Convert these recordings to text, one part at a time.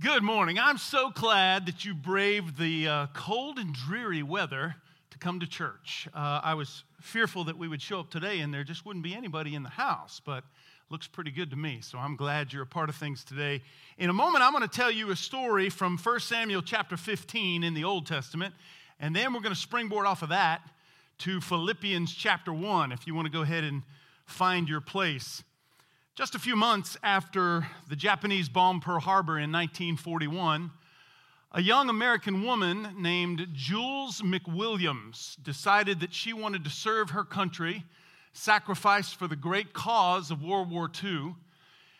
Good morning. I'm so glad that you braved the uh, cold and dreary weather to come to church. Uh, I was fearful that we would show up today and there just wouldn't be anybody in the house, but looks pretty good to me. So I'm glad you're a part of things today. In a moment, I'm going to tell you a story from 1 Samuel chapter 15 in the Old Testament, and then we're going to springboard off of that to Philippians chapter 1 if you want to go ahead and find your place. Just a few months after the Japanese bombed Pearl Harbor in 1941, a young American woman named Jules McWilliams decided that she wanted to serve her country, sacrifice for the great cause of World War II.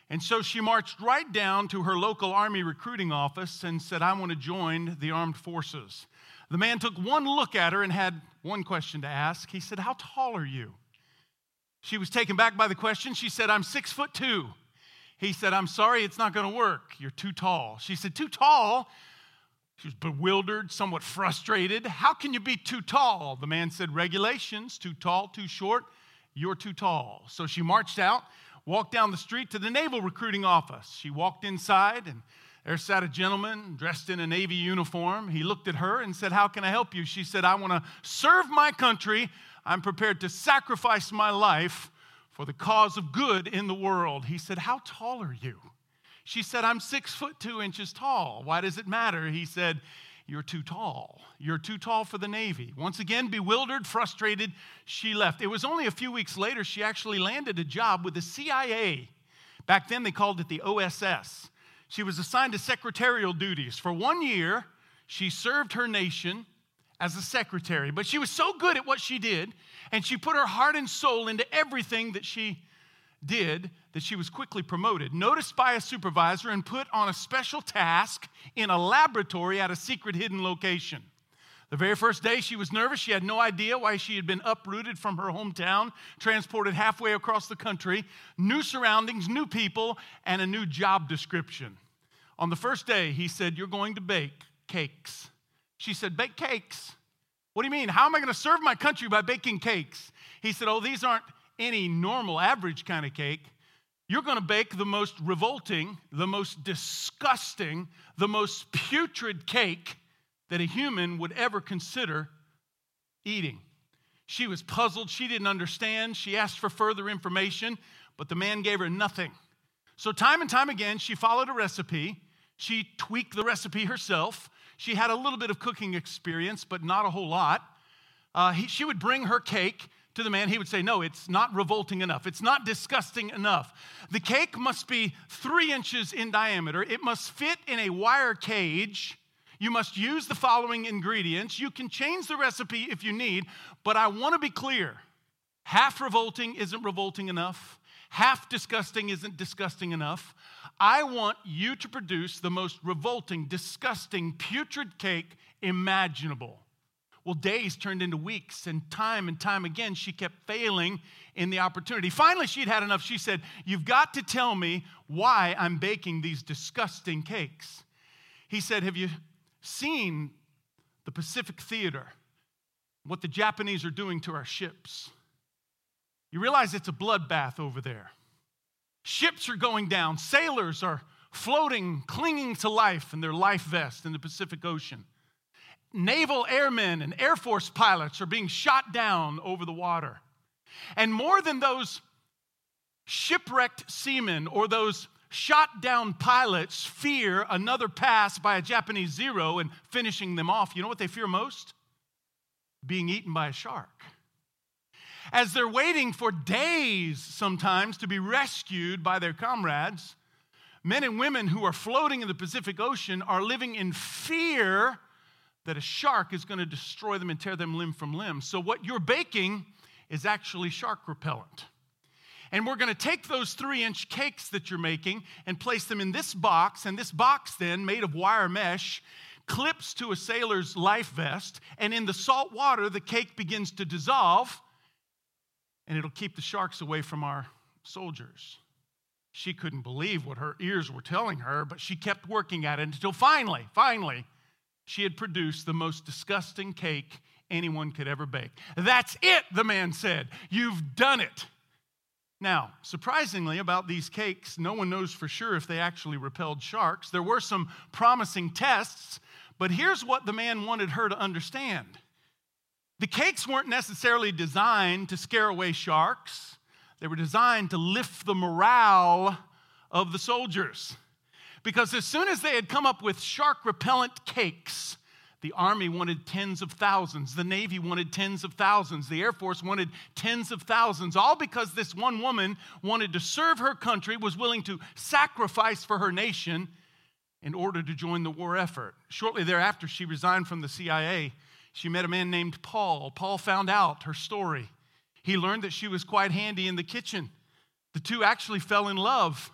And so she marched right down to her local Army recruiting office and said, I want to join the armed forces. The man took one look at her and had one question to ask. He said, How tall are you? She was taken back by the question. She said, I'm six foot two. He said, I'm sorry, it's not going to work. You're too tall. She said, Too tall? She was bewildered, somewhat frustrated. How can you be too tall? The man said, Regulations, too tall, too short. You're too tall. So she marched out, walked down the street to the naval recruiting office. She walked inside, and there sat a gentleman dressed in a Navy uniform. He looked at her and said, How can I help you? She said, I want to serve my country. I'm prepared to sacrifice my life for the cause of good in the world. He said, How tall are you? She said, I'm six foot two inches tall. Why does it matter? He said, You're too tall. You're too tall for the Navy. Once again, bewildered, frustrated, she left. It was only a few weeks later she actually landed a job with the CIA. Back then they called it the OSS. She was assigned to secretarial duties. For one year, she served her nation as a secretary, but she was so good at what she did, and she put her heart and soul into everything that she did that she was quickly promoted, noticed by a supervisor, and put on a special task in a laboratory at a secret hidden location. The very first day, she was nervous. She had no idea why she had been uprooted from her hometown, transported halfway across the country, new surroundings, new people, and a new job description. On the first day, he said, You're going to bake cakes. She said, Bake cakes. What do you mean? How am I going to serve my country by baking cakes? He said, Oh, these aren't any normal, average kind of cake. You're going to bake the most revolting, the most disgusting, the most putrid cake that a human would ever consider eating. She was puzzled. She didn't understand. She asked for further information, but the man gave her nothing. So, time and time again, she followed a recipe. She tweaked the recipe herself. She had a little bit of cooking experience, but not a whole lot. Uh, he, she would bring her cake to the man. He would say, No, it's not revolting enough. It's not disgusting enough. The cake must be three inches in diameter, it must fit in a wire cage. You must use the following ingredients. You can change the recipe if you need, but I want to be clear half revolting isn't revolting enough, half disgusting isn't disgusting enough. I want you to produce the most revolting, disgusting, putrid cake imaginable. Well, days turned into weeks, and time and time again, she kept failing in the opportunity. Finally, she'd had enough. She said, You've got to tell me why I'm baking these disgusting cakes. He said, Have you seen the Pacific Theater? What the Japanese are doing to our ships? You realize it's a bloodbath over there. Ships are going down, sailors are floating, clinging to life in their life vest in the Pacific Ocean. Naval airmen and Air Force pilots are being shot down over the water. And more than those shipwrecked seamen or those shot down pilots fear another pass by a Japanese Zero and finishing them off, you know what they fear most? Being eaten by a shark as they're waiting for days sometimes to be rescued by their comrades, men and women who are floating in the Pacific Ocean are living in fear that a shark is going to destroy them and tear them limb from limb. So, what you're baking is actually shark repellent. And we're going to take those three inch cakes that you're making and place them in this box. And this box, then, made of wire mesh, clips to a sailor's life vest. And in the salt water, the cake begins to dissolve and it'll keep the sharks away from our soldiers. She couldn't believe what her ears were telling her, but she kept working at it until finally, finally, she had produced the most disgusting cake anyone could ever bake. That's it, the man said. You've done it. Now, surprisingly, about these cakes, no one knows for sure if they actually repelled sharks. There were some promising tests, but here's what the man wanted her to understand the cakes weren't necessarily designed to scare away sharks, they were designed to lift the morale of the soldiers. Because as soon as they had come up with shark repellent cakes, the Army wanted tens of thousands. The Navy wanted tens of thousands. The Air Force wanted tens of thousands, all because this one woman wanted to serve her country, was willing to sacrifice for her nation in order to join the war effort. Shortly thereafter, she resigned from the CIA. She met a man named Paul. Paul found out her story. He learned that she was quite handy in the kitchen. The two actually fell in love.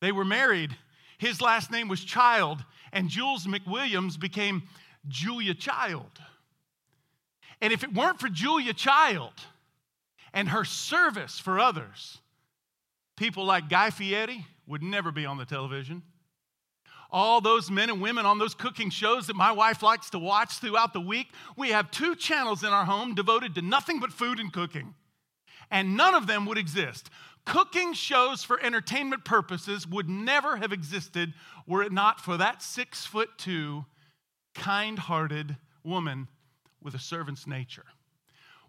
They were married. His last name was Child, and Jules McWilliams became Julia Child. And if it weren't for Julia Child and her service for others, people like Guy Fieri would never be on the television. All those men and women on those cooking shows that my wife likes to watch throughout the week, we have two channels in our home devoted to nothing but food and cooking. And none of them would exist. Cooking shows for entertainment purposes would never have existed were it not for that six foot two kind hearted woman with a servant's nature.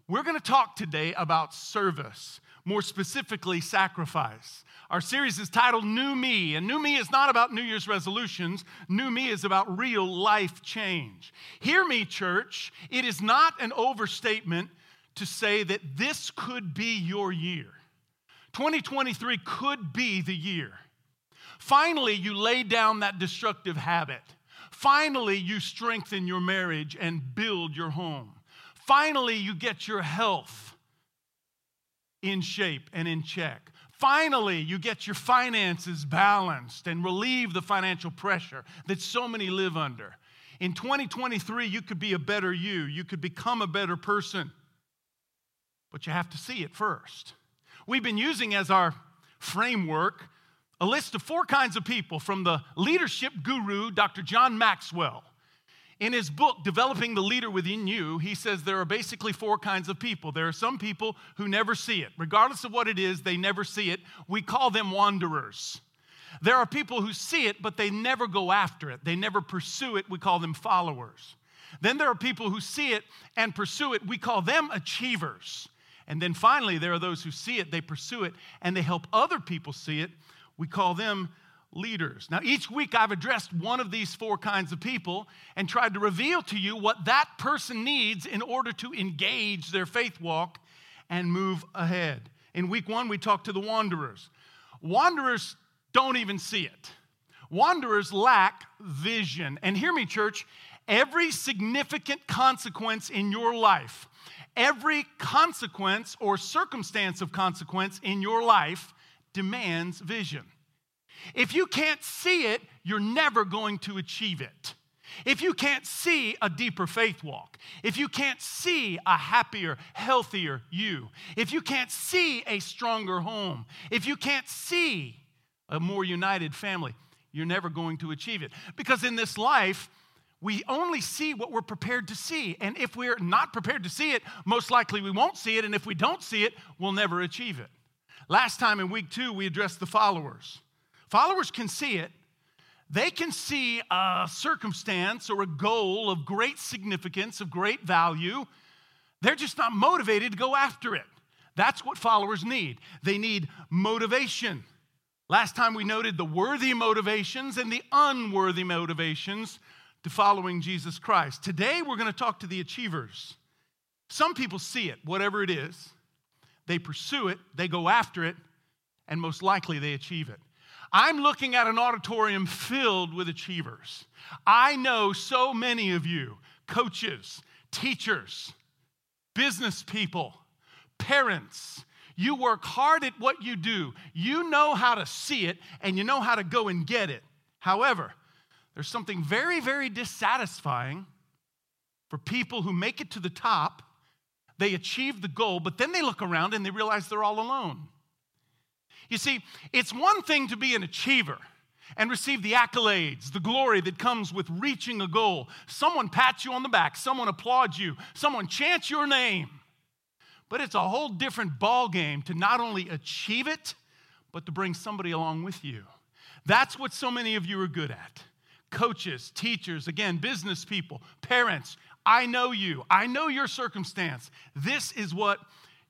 We're going to talk today about service, more specifically, sacrifice. Our series is titled New Me, and New Me is not about New Year's resolutions. New Me is about real life change. Hear me, church, it is not an overstatement to say that this could be your year. 2023 could be the year. Finally, you lay down that destructive habit Finally, you strengthen your marriage and build your home. Finally, you get your health in shape and in check. Finally, you get your finances balanced and relieve the financial pressure that so many live under. In 2023, you could be a better you, you could become a better person, but you have to see it first. We've been using as our framework a list of four kinds of people from the leadership guru, Dr. John Maxwell. In his book, Developing the Leader Within You, he says there are basically four kinds of people. There are some people who never see it. Regardless of what it is, they never see it. We call them wanderers. There are people who see it, but they never go after it, they never pursue it. We call them followers. Then there are people who see it and pursue it. We call them achievers. And then finally, there are those who see it, they pursue it, and they help other people see it. We call them leaders. Now, each week I've addressed one of these four kinds of people and tried to reveal to you what that person needs in order to engage their faith walk and move ahead. In week one, we talked to the wanderers. Wanderers don't even see it, wanderers lack vision. And hear me, church, every significant consequence in your life, every consequence or circumstance of consequence in your life demands vision. If you can't see it, you're never going to achieve it. If you can't see a deeper faith walk, if you can't see a happier, healthier you, if you can't see a stronger home, if you can't see a more united family, you're never going to achieve it. Because in this life, we only see what we're prepared to see. And if we're not prepared to see it, most likely we won't see it. And if we don't see it, we'll never achieve it. Last time in week two, we addressed the followers. Followers can see it. They can see a circumstance or a goal of great significance, of great value. They're just not motivated to go after it. That's what followers need. They need motivation. Last time we noted the worthy motivations and the unworthy motivations to following Jesus Christ. Today we're going to talk to the achievers. Some people see it, whatever it is they pursue it, they go after it, and most likely they achieve it. I'm looking at an auditorium filled with achievers. I know so many of you coaches, teachers, business people, parents. You work hard at what you do. You know how to see it and you know how to go and get it. However, there's something very, very dissatisfying for people who make it to the top they achieve the goal, but then they look around and they realize they're all alone. You see, it's one thing to be an achiever and receive the accolades, the glory that comes with reaching a goal. Someone pats you on the back, someone applauds you, someone chants your name. But it's a whole different ball game to not only achieve it, but to bring somebody along with you. That's what so many of you are good at. Coaches, teachers, again, business people, parents, I know you. I know your circumstance. This is what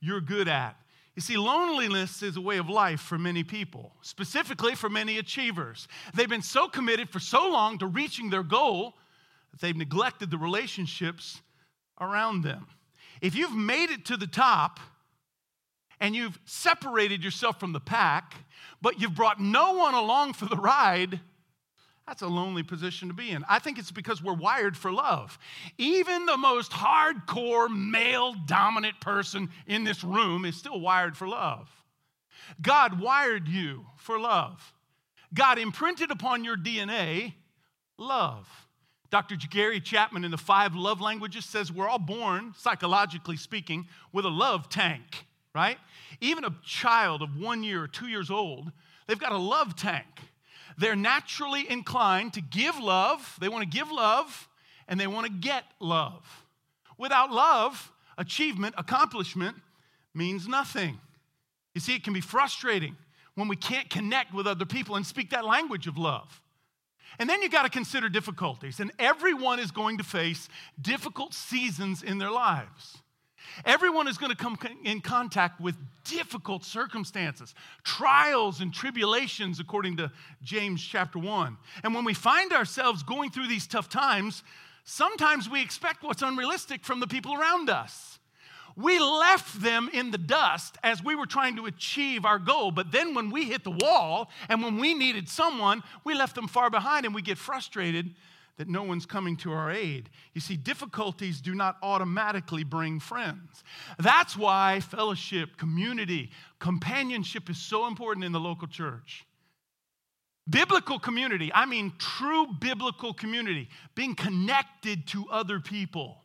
you're good at. You see, loneliness is a way of life for many people, specifically for many achievers. They've been so committed for so long to reaching their goal that they've neglected the relationships around them. If you've made it to the top and you've separated yourself from the pack, but you've brought no one along for the ride, that's a lonely position to be in. I think it's because we're wired for love. Even the most hardcore male dominant person in this room is still wired for love. God wired you for love. God imprinted upon your DNA love. Dr. Gary Chapman in the five love languages says we're all born, psychologically speaking, with a love tank, right? Even a child of one year or two years old, they've got a love tank. They're naturally inclined to give love, they want to give love, and they want to get love. Without love, achievement, accomplishment means nothing. You see, it can be frustrating when we can't connect with other people and speak that language of love. And then you got to consider difficulties, and everyone is going to face difficult seasons in their lives. Everyone is going to come in contact with difficult circumstances, trials and tribulations, according to James chapter 1. And when we find ourselves going through these tough times, sometimes we expect what's unrealistic from the people around us. We left them in the dust as we were trying to achieve our goal, but then when we hit the wall and when we needed someone, we left them far behind and we get frustrated that no one's coming to our aid. You see, difficulties do not automatically bring friends. That's why fellowship, community, companionship is so important in the local church. Biblical community, I mean true biblical community, being connected to other people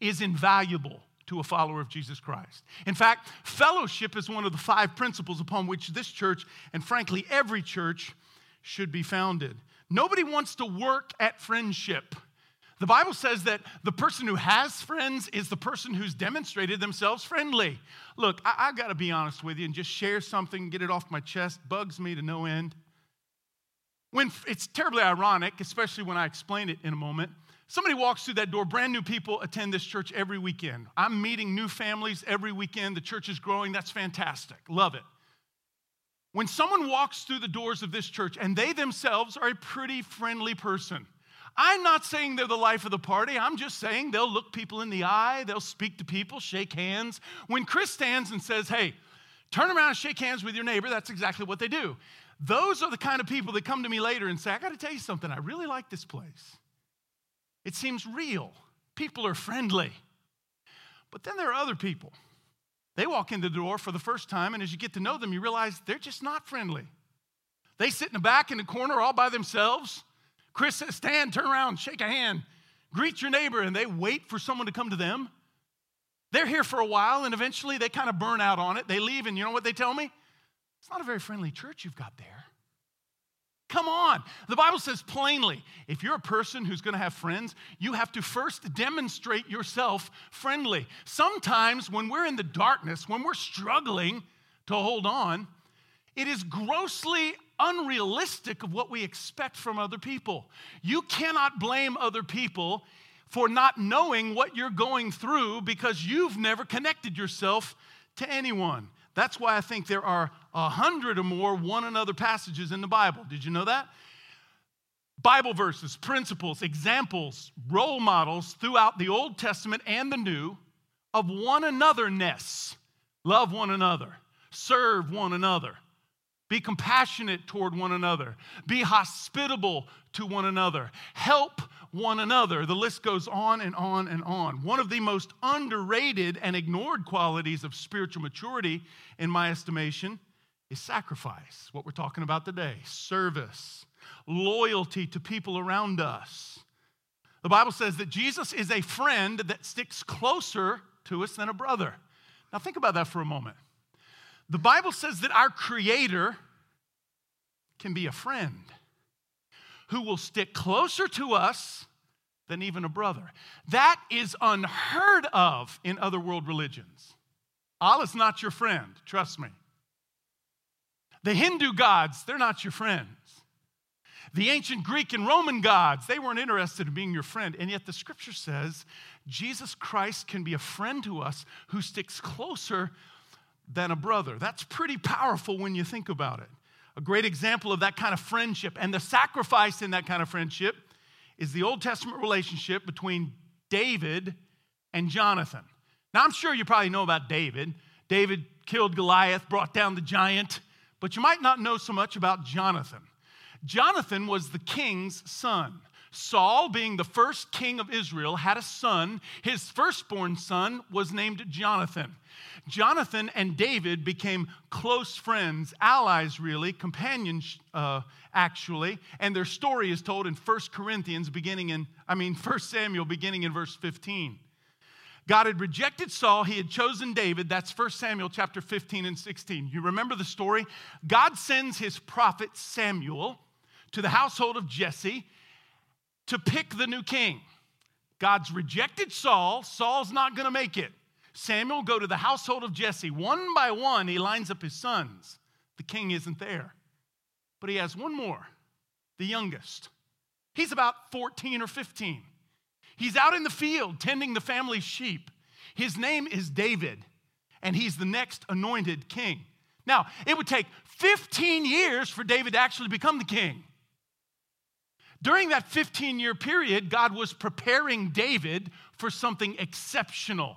is invaluable to a follower of Jesus Christ. In fact, fellowship is one of the five principles upon which this church, and frankly, every church, should be founded. Nobody wants to work at friendship. The Bible says that the person who has friends is the person who's demonstrated themselves friendly. Look, I, I got to be honest with you and just share something, get it off my chest, bugs me to no end. When it's terribly ironic, especially when I explain it in a moment. Somebody walks through that door, brand new people attend this church every weekend. I'm meeting new families every weekend. The church is growing. That's fantastic. Love it. When someone walks through the doors of this church and they themselves are a pretty friendly person, I'm not saying they're the life of the party. I'm just saying they'll look people in the eye, they'll speak to people, shake hands. When Chris stands and says, Hey, turn around and shake hands with your neighbor, that's exactly what they do. Those are the kind of people that come to me later and say, I got to tell you something, I really like this place. It seems real. People are friendly. But then there are other people they walk in the door for the first time, and as you get to know them, you realize they're just not friendly. They sit in the back in the corner all by themselves. Chris says, Stand, turn around, shake a hand, greet your neighbor, and they wait for someone to come to them. They're here for a while, and eventually they kind of burn out on it. They leave, and you know what they tell me? It's not a very friendly church you've got there. Come on. The Bible says plainly if you're a person who's going to have friends, you have to first demonstrate yourself friendly. Sometimes when we're in the darkness, when we're struggling to hold on, it is grossly unrealistic of what we expect from other people. You cannot blame other people for not knowing what you're going through because you've never connected yourself to anyone. That's why I think there are a hundred or more one another passages in the Bible. Did you know that? Bible verses, principles, examples, role models throughout the Old Testament and the New of one anotherness. Love one another, serve one another, be compassionate toward one another, be hospitable to one another, help one another. The list goes on and on and on. One of the most underrated and ignored qualities of spiritual maturity, in my estimation, is sacrifice, what we're talking about today service, loyalty to people around us. The Bible says that Jesus is a friend that sticks closer to us than a brother. Now, think about that for a moment. The Bible says that our Creator can be a friend who will stick closer to us than even a brother. That is unheard of in other world religions. Allah's not your friend, trust me. The Hindu gods, they're not your friends. The ancient Greek and Roman gods, they weren't interested in being your friend. And yet the scripture says Jesus Christ can be a friend to us who sticks closer than a brother. That's pretty powerful when you think about it. A great example of that kind of friendship and the sacrifice in that kind of friendship is the Old Testament relationship between David and Jonathan. Now, I'm sure you probably know about David. David killed Goliath, brought down the giant, but you might not know so much about Jonathan. Jonathan was the king's son. Saul, being the first king of Israel, had a son. His firstborn son was named Jonathan. Jonathan and David became close friends, allies, really, companions, uh, actually. And their story is told in 1 Corinthians, beginning in, I mean, 1 Samuel, beginning in verse 15. God had rejected Saul, he had chosen David. That's 1 Samuel chapter 15 and 16. You remember the story? God sends his prophet Samuel to the household of Jesse to pick the new king. God's rejected Saul. Saul's not going to make it. Samuel go to the household of Jesse. One by one, he lines up his sons. The king isn't there. But he has one more, the youngest. He's about 14 or 15. He's out in the field tending the family sheep. His name is David, and he's the next anointed king. Now, it would take 15 years for David to actually become the king. During that 15 year period, God was preparing David for something exceptional.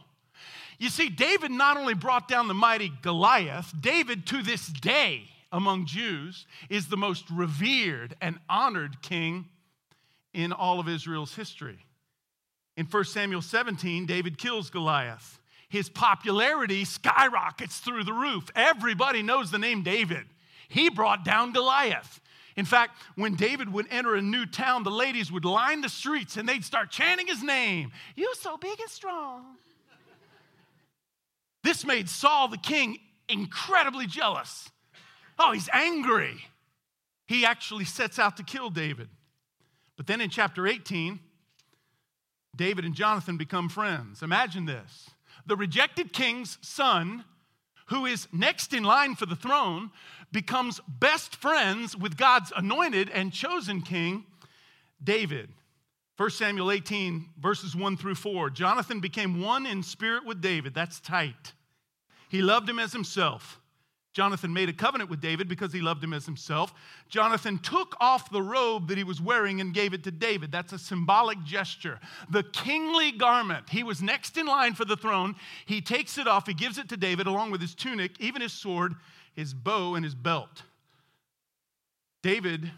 You see, David not only brought down the mighty Goliath, David to this day among Jews is the most revered and honored king in all of Israel's history. In 1 Samuel 17, David kills Goliath. His popularity skyrockets through the roof. Everybody knows the name David. He brought down Goliath. In fact, when David would enter a new town, the ladies would line the streets and they'd start chanting his name. You so big and strong. this made Saul the king incredibly jealous. Oh, he's angry. He actually sets out to kill David. But then in chapter 18, David and Jonathan become friends. Imagine this the rejected king's son, who is next in line for the throne, becomes best friends with God's anointed and chosen king, David. 1 Samuel 18, verses 1 through 4. Jonathan became one in spirit with David. That's tight. He loved him as himself. Jonathan made a covenant with David because he loved him as himself. Jonathan took off the robe that he was wearing and gave it to David. That's a symbolic gesture. The kingly garment. He was next in line for the throne. He takes it off, he gives it to David along with his tunic, even his sword, his bow, and his belt. David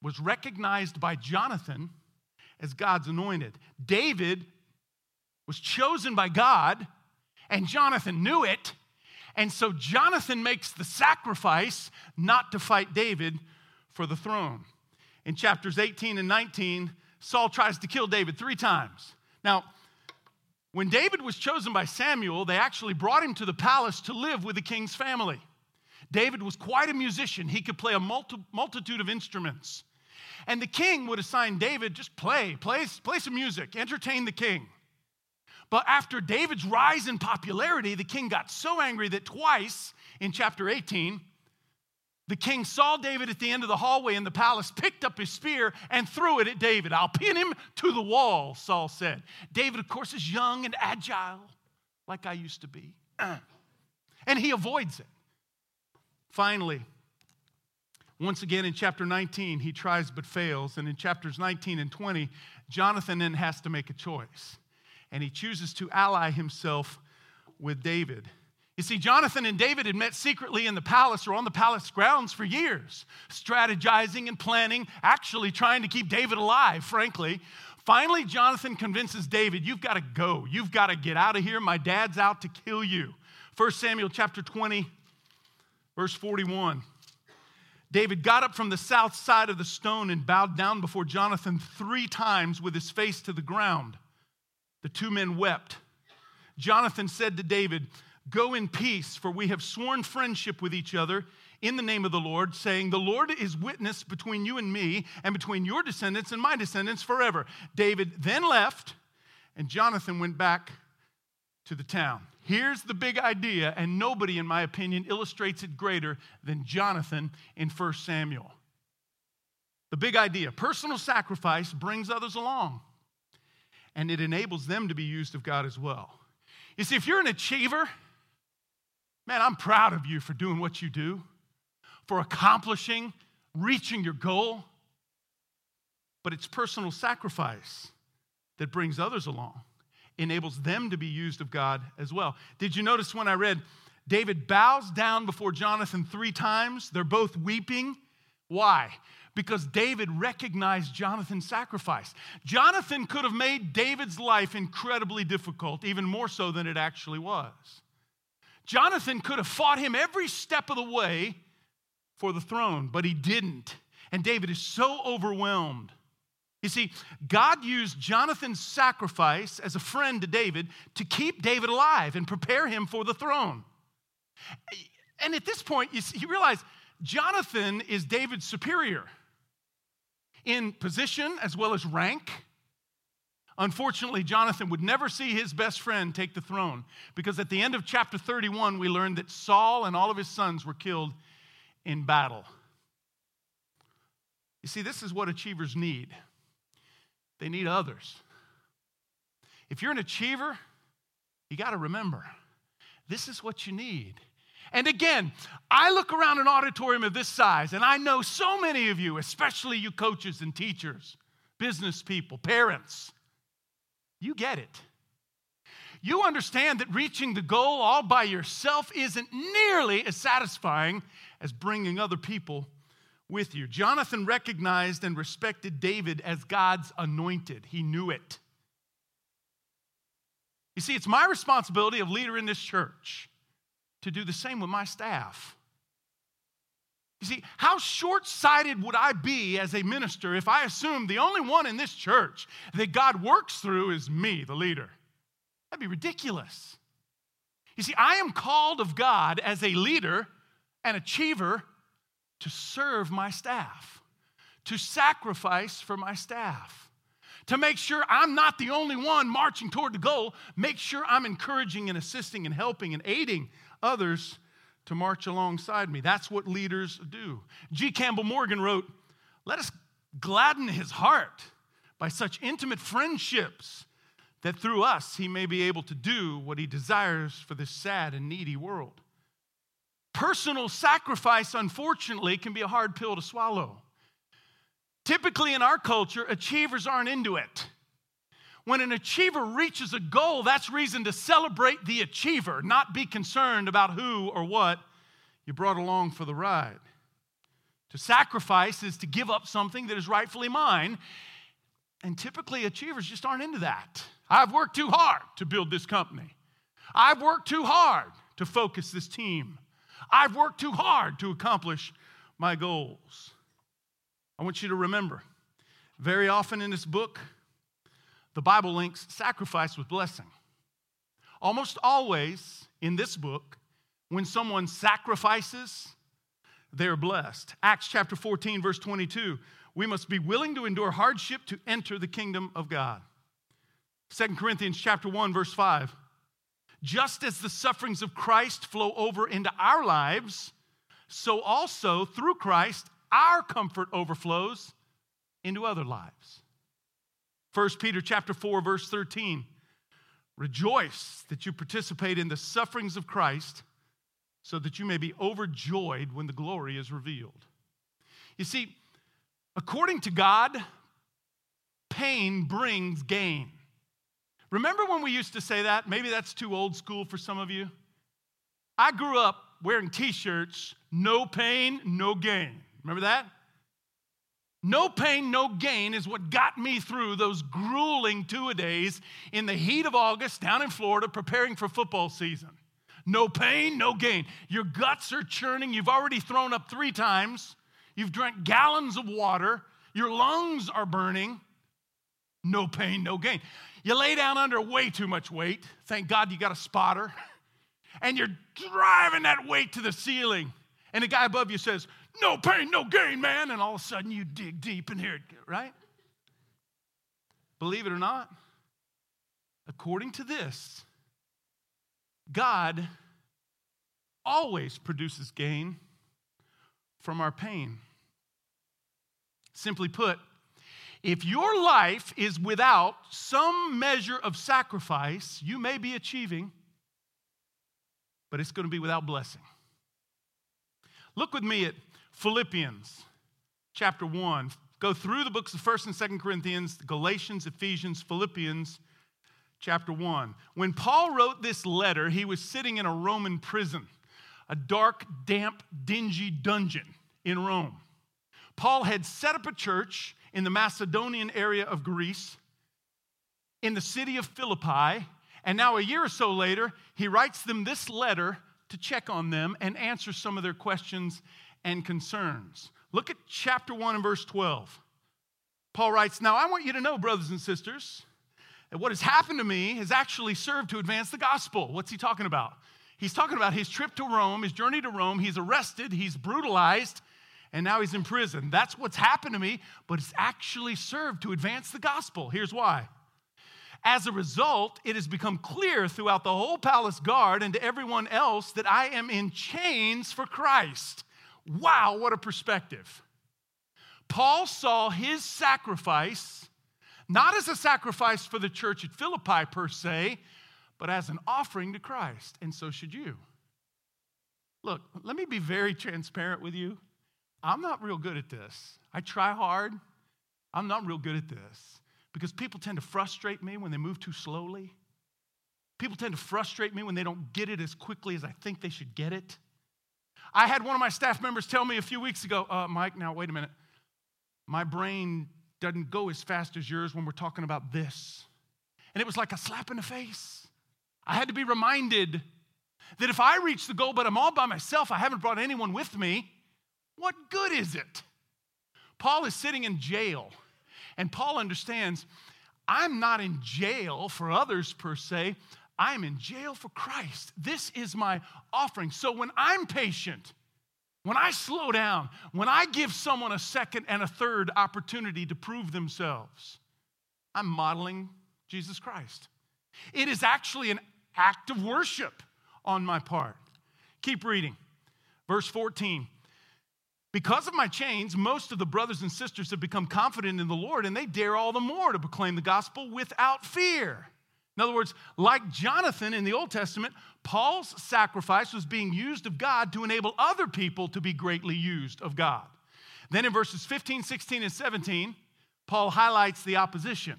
was recognized by Jonathan as God's anointed. David was chosen by God, and Jonathan knew it. And so Jonathan makes the sacrifice not to fight David for the throne. In chapters 18 and 19, Saul tries to kill David three times. Now, when David was chosen by Samuel, they actually brought him to the palace to live with the king's family. David was quite a musician. He could play a multi- multitude of instruments. And the king would assign David just play, play, play some music, entertain the king. But after David's rise in popularity, the king got so angry that twice in chapter 18, the king saw David at the end of the hallway in the palace, picked up his spear, and threw it at David. I'll pin him to the wall, Saul said. David, of course, is young and agile, like I used to be. And he avoids it. Finally, once again in chapter 19, he tries but fails. And in chapters 19 and 20, Jonathan then has to make a choice. And he chooses to ally himself with David. You see, Jonathan and David had met secretly in the palace or on the palace grounds for years, strategizing and planning, actually trying to keep David alive, frankly. Finally, Jonathan convinces David, You've got to go. You've got to get out of here. My dad's out to kill you. 1 Samuel chapter 20, Verse 41 David got up from the south side of the stone and bowed down before Jonathan three times with his face to the ground. The two men wept. Jonathan said to David, Go in peace, for we have sworn friendship with each other in the name of the Lord, saying, The Lord is witness between you and me, and between your descendants and my descendants forever. David then left, and Jonathan went back to the town. Here's the big idea, and nobody, in my opinion, illustrates it greater than Jonathan in 1 Samuel. The big idea personal sacrifice brings others along, and it enables them to be used of God as well. You see, if you're an achiever, man, I'm proud of you for doing what you do, for accomplishing, reaching your goal. But it's personal sacrifice that brings others along, enables them to be used of God as well. Did you notice when I read, David bows down before Jonathan three times? They're both weeping. Why? Because David recognized Jonathan's sacrifice. Jonathan could have made David's life incredibly difficult, even more so than it actually was. Jonathan could have fought him every step of the way for the throne, but he didn't. And David is so overwhelmed. You see, God used Jonathan's sacrifice as a friend to David to keep David alive and prepare him for the throne. And at this point, you, see, you realize Jonathan is David's superior in position as well as rank. Unfortunately, Jonathan would never see his best friend take the throne because at the end of chapter 31, we learned that Saul and all of his sons were killed in battle. You see, this is what achievers need they need others. If you're an achiever, you got to remember this is what you need. And again, I look around an auditorium of this size, and I know so many of you, especially you coaches and teachers, business people, parents, you get it. You understand that reaching the goal all by yourself isn't nearly as satisfying as bringing other people with you. Jonathan recognized and respected David as God's anointed, he knew it. You see, it's my responsibility of leader in this church to do the same with my staff. You see, how short sighted would I be as a minister if I assumed the only one in this church that God works through is me, the leader? That'd be ridiculous. You see, I am called of God as a leader, and achiever, to serve my staff, to sacrifice for my staff, to make sure I'm not the only one marching toward the goal, make sure I'm encouraging and assisting and helping and aiding others to march alongside me. That's what leaders do. G. Campbell Morgan wrote, Let us gladden his heart by such intimate friendships that through us he may be able to do what he desires for this sad and needy world. Personal sacrifice, unfortunately, can be a hard pill to swallow. Typically, in our culture, achievers aren't into it. When an achiever reaches a goal, that's reason to celebrate the achiever, not be concerned about who or what you brought along for the ride. To sacrifice is to give up something that is rightfully mine. And typically, achievers just aren't into that. I've worked too hard to build this company. I've worked too hard to focus this team. I've worked too hard to accomplish my goals. I want you to remember very often in this book, the Bible links sacrifice with blessing. Almost always in this book, when someone sacrifices, they're blessed. Acts chapter 14, verse 22 we must be willing to endure hardship to enter the kingdom of God. 2 Corinthians chapter 1 verse 5 just as the sufferings of Christ flow over into our lives so also through Christ our comfort overflows into other lives 1 Peter chapter 4 verse 13. Rejoice that you participate in the sufferings of Christ so that you may be overjoyed when the glory is revealed. You see, according to God, pain brings gain. Remember when we used to say that? Maybe that's too old school for some of you. I grew up wearing t shirts, no pain, no gain. Remember that? No pain, no gain is what got me through those grueling two a days in the heat of August down in Florida preparing for football season. No pain, no gain. Your guts are churning. You've already thrown up three times. You've drank gallons of water. Your lungs are burning. No pain, no gain. You lay down under way too much weight. Thank God you got a spotter. And you're driving that weight to the ceiling. And the guy above you says, no pain, no gain, man. And all of a sudden you dig deep in here, right? Believe it or not, according to this, God always produces gain from our pain. Simply put, if your life is without some measure of sacrifice, you may be achieving, but it's going to be without blessing. Look with me at Philippians chapter 1. Go through the books of 1st and 2nd Corinthians, Galatians, Ephesians, Philippians chapter 1. When Paul wrote this letter, he was sitting in a Roman prison, a dark, damp, dingy dungeon in Rome. Paul had set up a church in the Macedonian area of Greece, in the city of Philippi. And now, a year or so later, he writes them this letter to check on them and answer some of their questions and concerns. Look at chapter 1 and verse 12. Paul writes, Now I want you to know, brothers and sisters, that what has happened to me has actually served to advance the gospel. What's he talking about? He's talking about his trip to Rome, his journey to Rome. He's arrested, he's brutalized, and now he's in prison. That's what's happened to me, but it's actually served to advance the gospel. Here's why. As a result, it has become clear throughout the whole palace guard and to everyone else that I am in chains for Christ. Wow, what a perspective. Paul saw his sacrifice not as a sacrifice for the church at Philippi per se, but as an offering to Christ, and so should you. Look, let me be very transparent with you. I'm not real good at this. I try hard. I'm not real good at this because people tend to frustrate me when they move too slowly. People tend to frustrate me when they don't get it as quickly as I think they should get it. I had one of my staff members tell me a few weeks ago, uh, Mike, now wait a minute. My brain doesn't go as fast as yours when we're talking about this. And it was like a slap in the face. I had to be reminded that if I reach the goal, but I'm all by myself, I haven't brought anyone with me, what good is it? Paul is sitting in jail, and Paul understands I'm not in jail for others per se, I'm in jail for Christ. This is my offering. So when I'm patient, when I slow down, when I give someone a second and a third opportunity to prove themselves, I'm modeling Jesus Christ. It is actually an act of worship on my part. Keep reading. Verse 14. Because of my chains, most of the brothers and sisters have become confident in the Lord, and they dare all the more to proclaim the gospel without fear. In other words, like Jonathan in the Old Testament, Paul's sacrifice was being used of God to enable other people to be greatly used of God. Then in verses 15, 16, and 17, Paul highlights the opposition.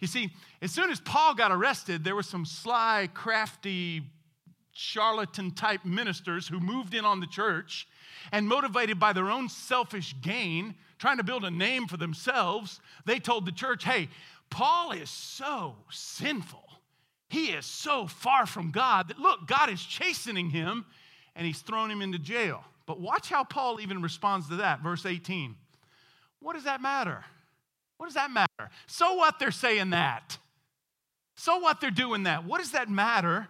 You see, as soon as Paul got arrested, there were some sly, crafty, charlatan type ministers who moved in on the church and motivated by their own selfish gain, trying to build a name for themselves, they told the church, hey, Paul is so sinful. He is so far from God that, look, God is chastening him and he's thrown him into jail. But watch how Paul even responds to that. Verse 18. What does that matter? What does that matter? So what they're saying that? So what they're doing that? What does that matter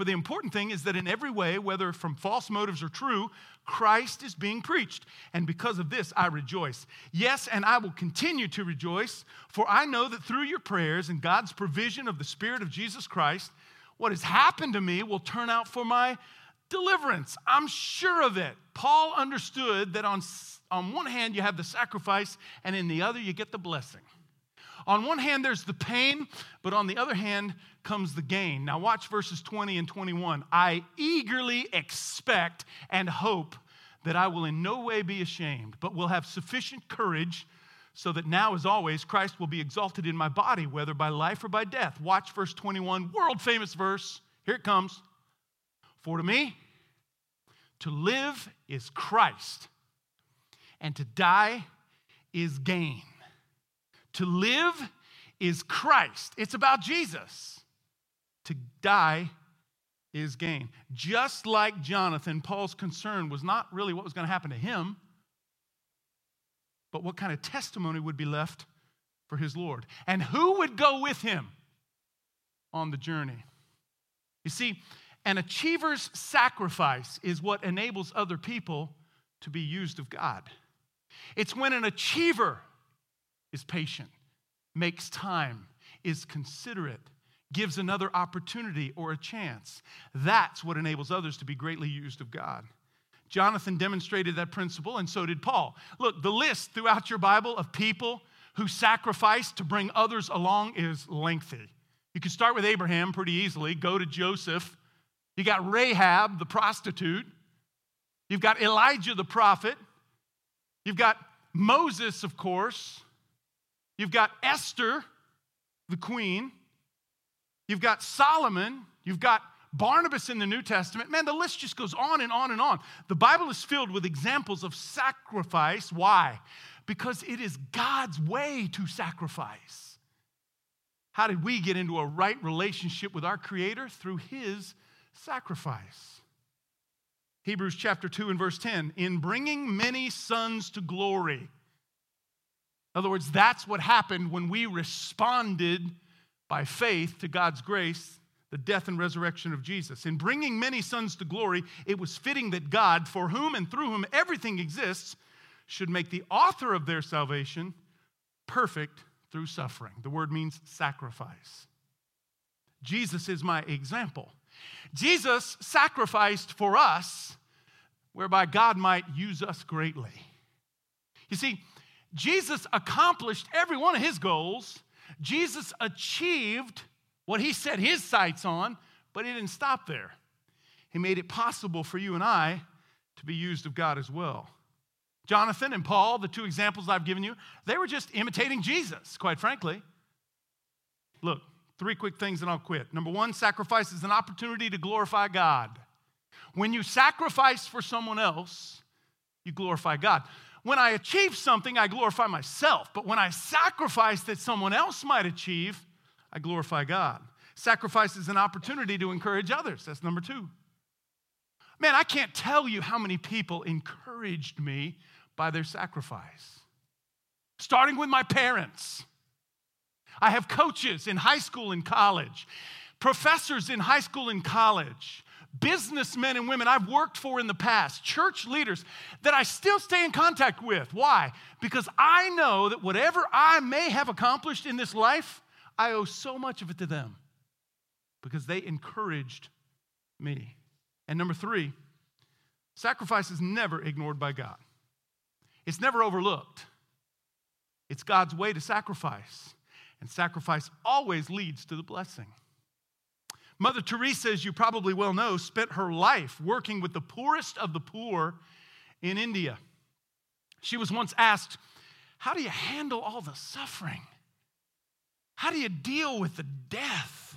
for the important thing is that in every way, whether from false motives or true, Christ is being preached. And because of this, I rejoice. Yes, and I will continue to rejoice, for I know that through your prayers and God's provision of the Spirit of Jesus Christ, what has happened to me will turn out for my deliverance. I'm sure of it. Paul understood that on, on one hand, you have the sacrifice, and in the other, you get the blessing. On one hand, there's the pain, but on the other hand comes the gain. Now, watch verses 20 and 21. I eagerly expect and hope that I will in no way be ashamed, but will have sufficient courage so that now, as always, Christ will be exalted in my body, whether by life or by death. Watch verse 21, world famous verse. Here it comes. For to me, to live is Christ, and to die is gain. To live is Christ, it's about Jesus. To die is gain. Just like Jonathan, Paul's concern was not really what was going to happen to him, but what kind of testimony would be left for his Lord. And who would go with him on the journey? You see, an achiever's sacrifice is what enables other people to be used of God. It's when an achiever is patient, makes time, is considerate, gives another opportunity or a chance. That's what enables others to be greatly used of God. Jonathan demonstrated that principle, and so did Paul. Look, the list throughout your Bible of people who sacrificed to bring others along is lengthy. You can start with Abraham pretty easily, go to Joseph. You got Rahab, the prostitute. You've got Elijah, the prophet. You've got Moses, of course. You've got Esther, the queen. You've got Solomon. You've got Barnabas in the New Testament. Man, the list just goes on and on and on. The Bible is filled with examples of sacrifice. Why? Because it is God's way to sacrifice. How did we get into a right relationship with our Creator? Through His sacrifice. Hebrews chapter 2 and verse 10 in bringing many sons to glory. In other words, that's what happened when we responded by faith to God's grace the death and resurrection of Jesus. In bringing many sons to glory, it was fitting that God, for whom and through whom everything exists, should make the author of their salvation perfect through suffering. The word means sacrifice. Jesus is my example. Jesus sacrificed for us, whereby God might use us greatly. You see, Jesus accomplished every one of his goals. Jesus achieved what he set his sights on, but he didn't stop there. He made it possible for you and I to be used of God as well. Jonathan and Paul, the two examples I've given you, they were just imitating Jesus, quite frankly. Look, three quick things and I'll quit. Number one, sacrifice is an opportunity to glorify God. When you sacrifice for someone else, you glorify God. When I achieve something, I glorify myself. But when I sacrifice that someone else might achieve, I glorify God. Sacrifice is an opportunity to encourage others. That's number two. Man, I can't tell you how many people encouraged me by their sacrifice. Starting with my parents. I have coaches in high school and college, professors in high school and college, businessmen and women I've worked for in the past, church leaders that I still stay in contact with. Why? Because I know that whatever I may have accomplished in this life, I owe so much of it to them because they encouraged me. And number three, sacrifice is never ignored by God, it's never overlooked. It's God's way to sacrifice, and sacrifice always leads to the blessing. Mother Teresa, as you probably well know, spent her life working with the poorest of the poor in India. She was once asked, How do you handle all the suffering? How do you deal with the death,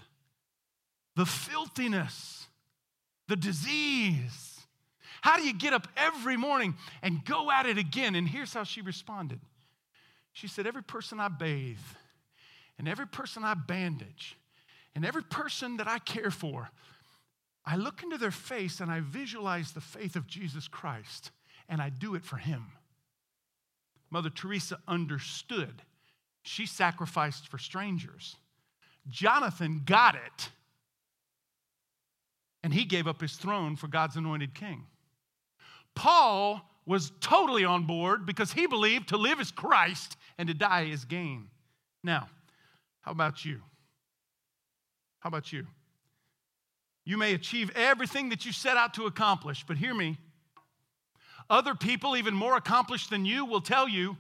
the filthiness, the disease? How do you get up every morning and go at it again? And here's how she responded She said, Every person I bathe, and every person I bandage, and every person that I care for, I look into their face and I visualize the faith of Jesus Christ, and I do it for him. Mother Teresa understood she sacrificed for strangers. Jonathan got it, and he gave up his throne for God's anointed king. Paul was totally on board because he believed to live is Christ and to die is gain. Now, how about you? How about you? You may achieve everything that you set out to accomplish, but hear me. Other people, even more accomplished than you, will tell you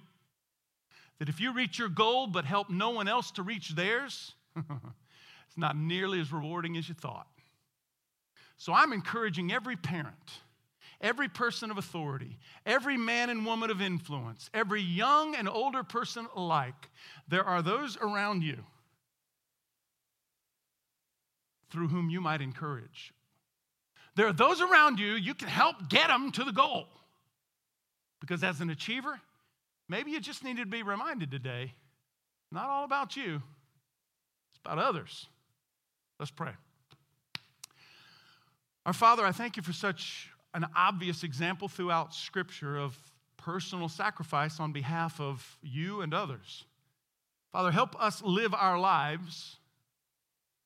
that if you reach your goal but help no one else to reach theirs, it's not nearly as rewarding as you thought. So I'm encouraging every parent, every person of authority, every man and woman of influence, every young and older person alike, there are those around you through whom you might encourage. There are those around you you can help get them to the goal. Because as an achiever, Maybe you just needed to be reminded today not all about you, it's about others. Let's pray. Our Father, I thank you for such an obvious example throughout Scripture of personal sacrifice on behalf of you and others. Father, help us live our lives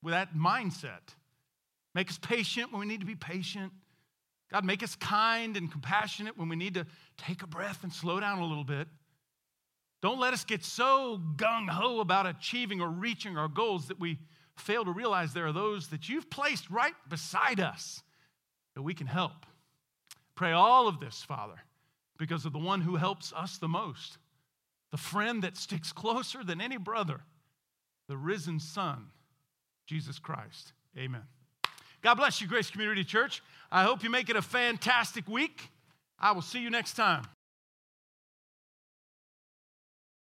with that mindset. Make us patient when we need to be patient. God, make us kind and compassionate when we need to take a breath and slow down a little bit. Don't let us get so gung ho about achieving or reaching our goals that we fail to realize there are those that you've placed right beside us that we can help. Pray all of this, Father, because of the one who helps us the most, the friend that sticks closer than any brother, the risen Son, Jesus Christ. Amen. God bless you, Grace Community Church. I hope you make it a fantastic week. I will see you next time.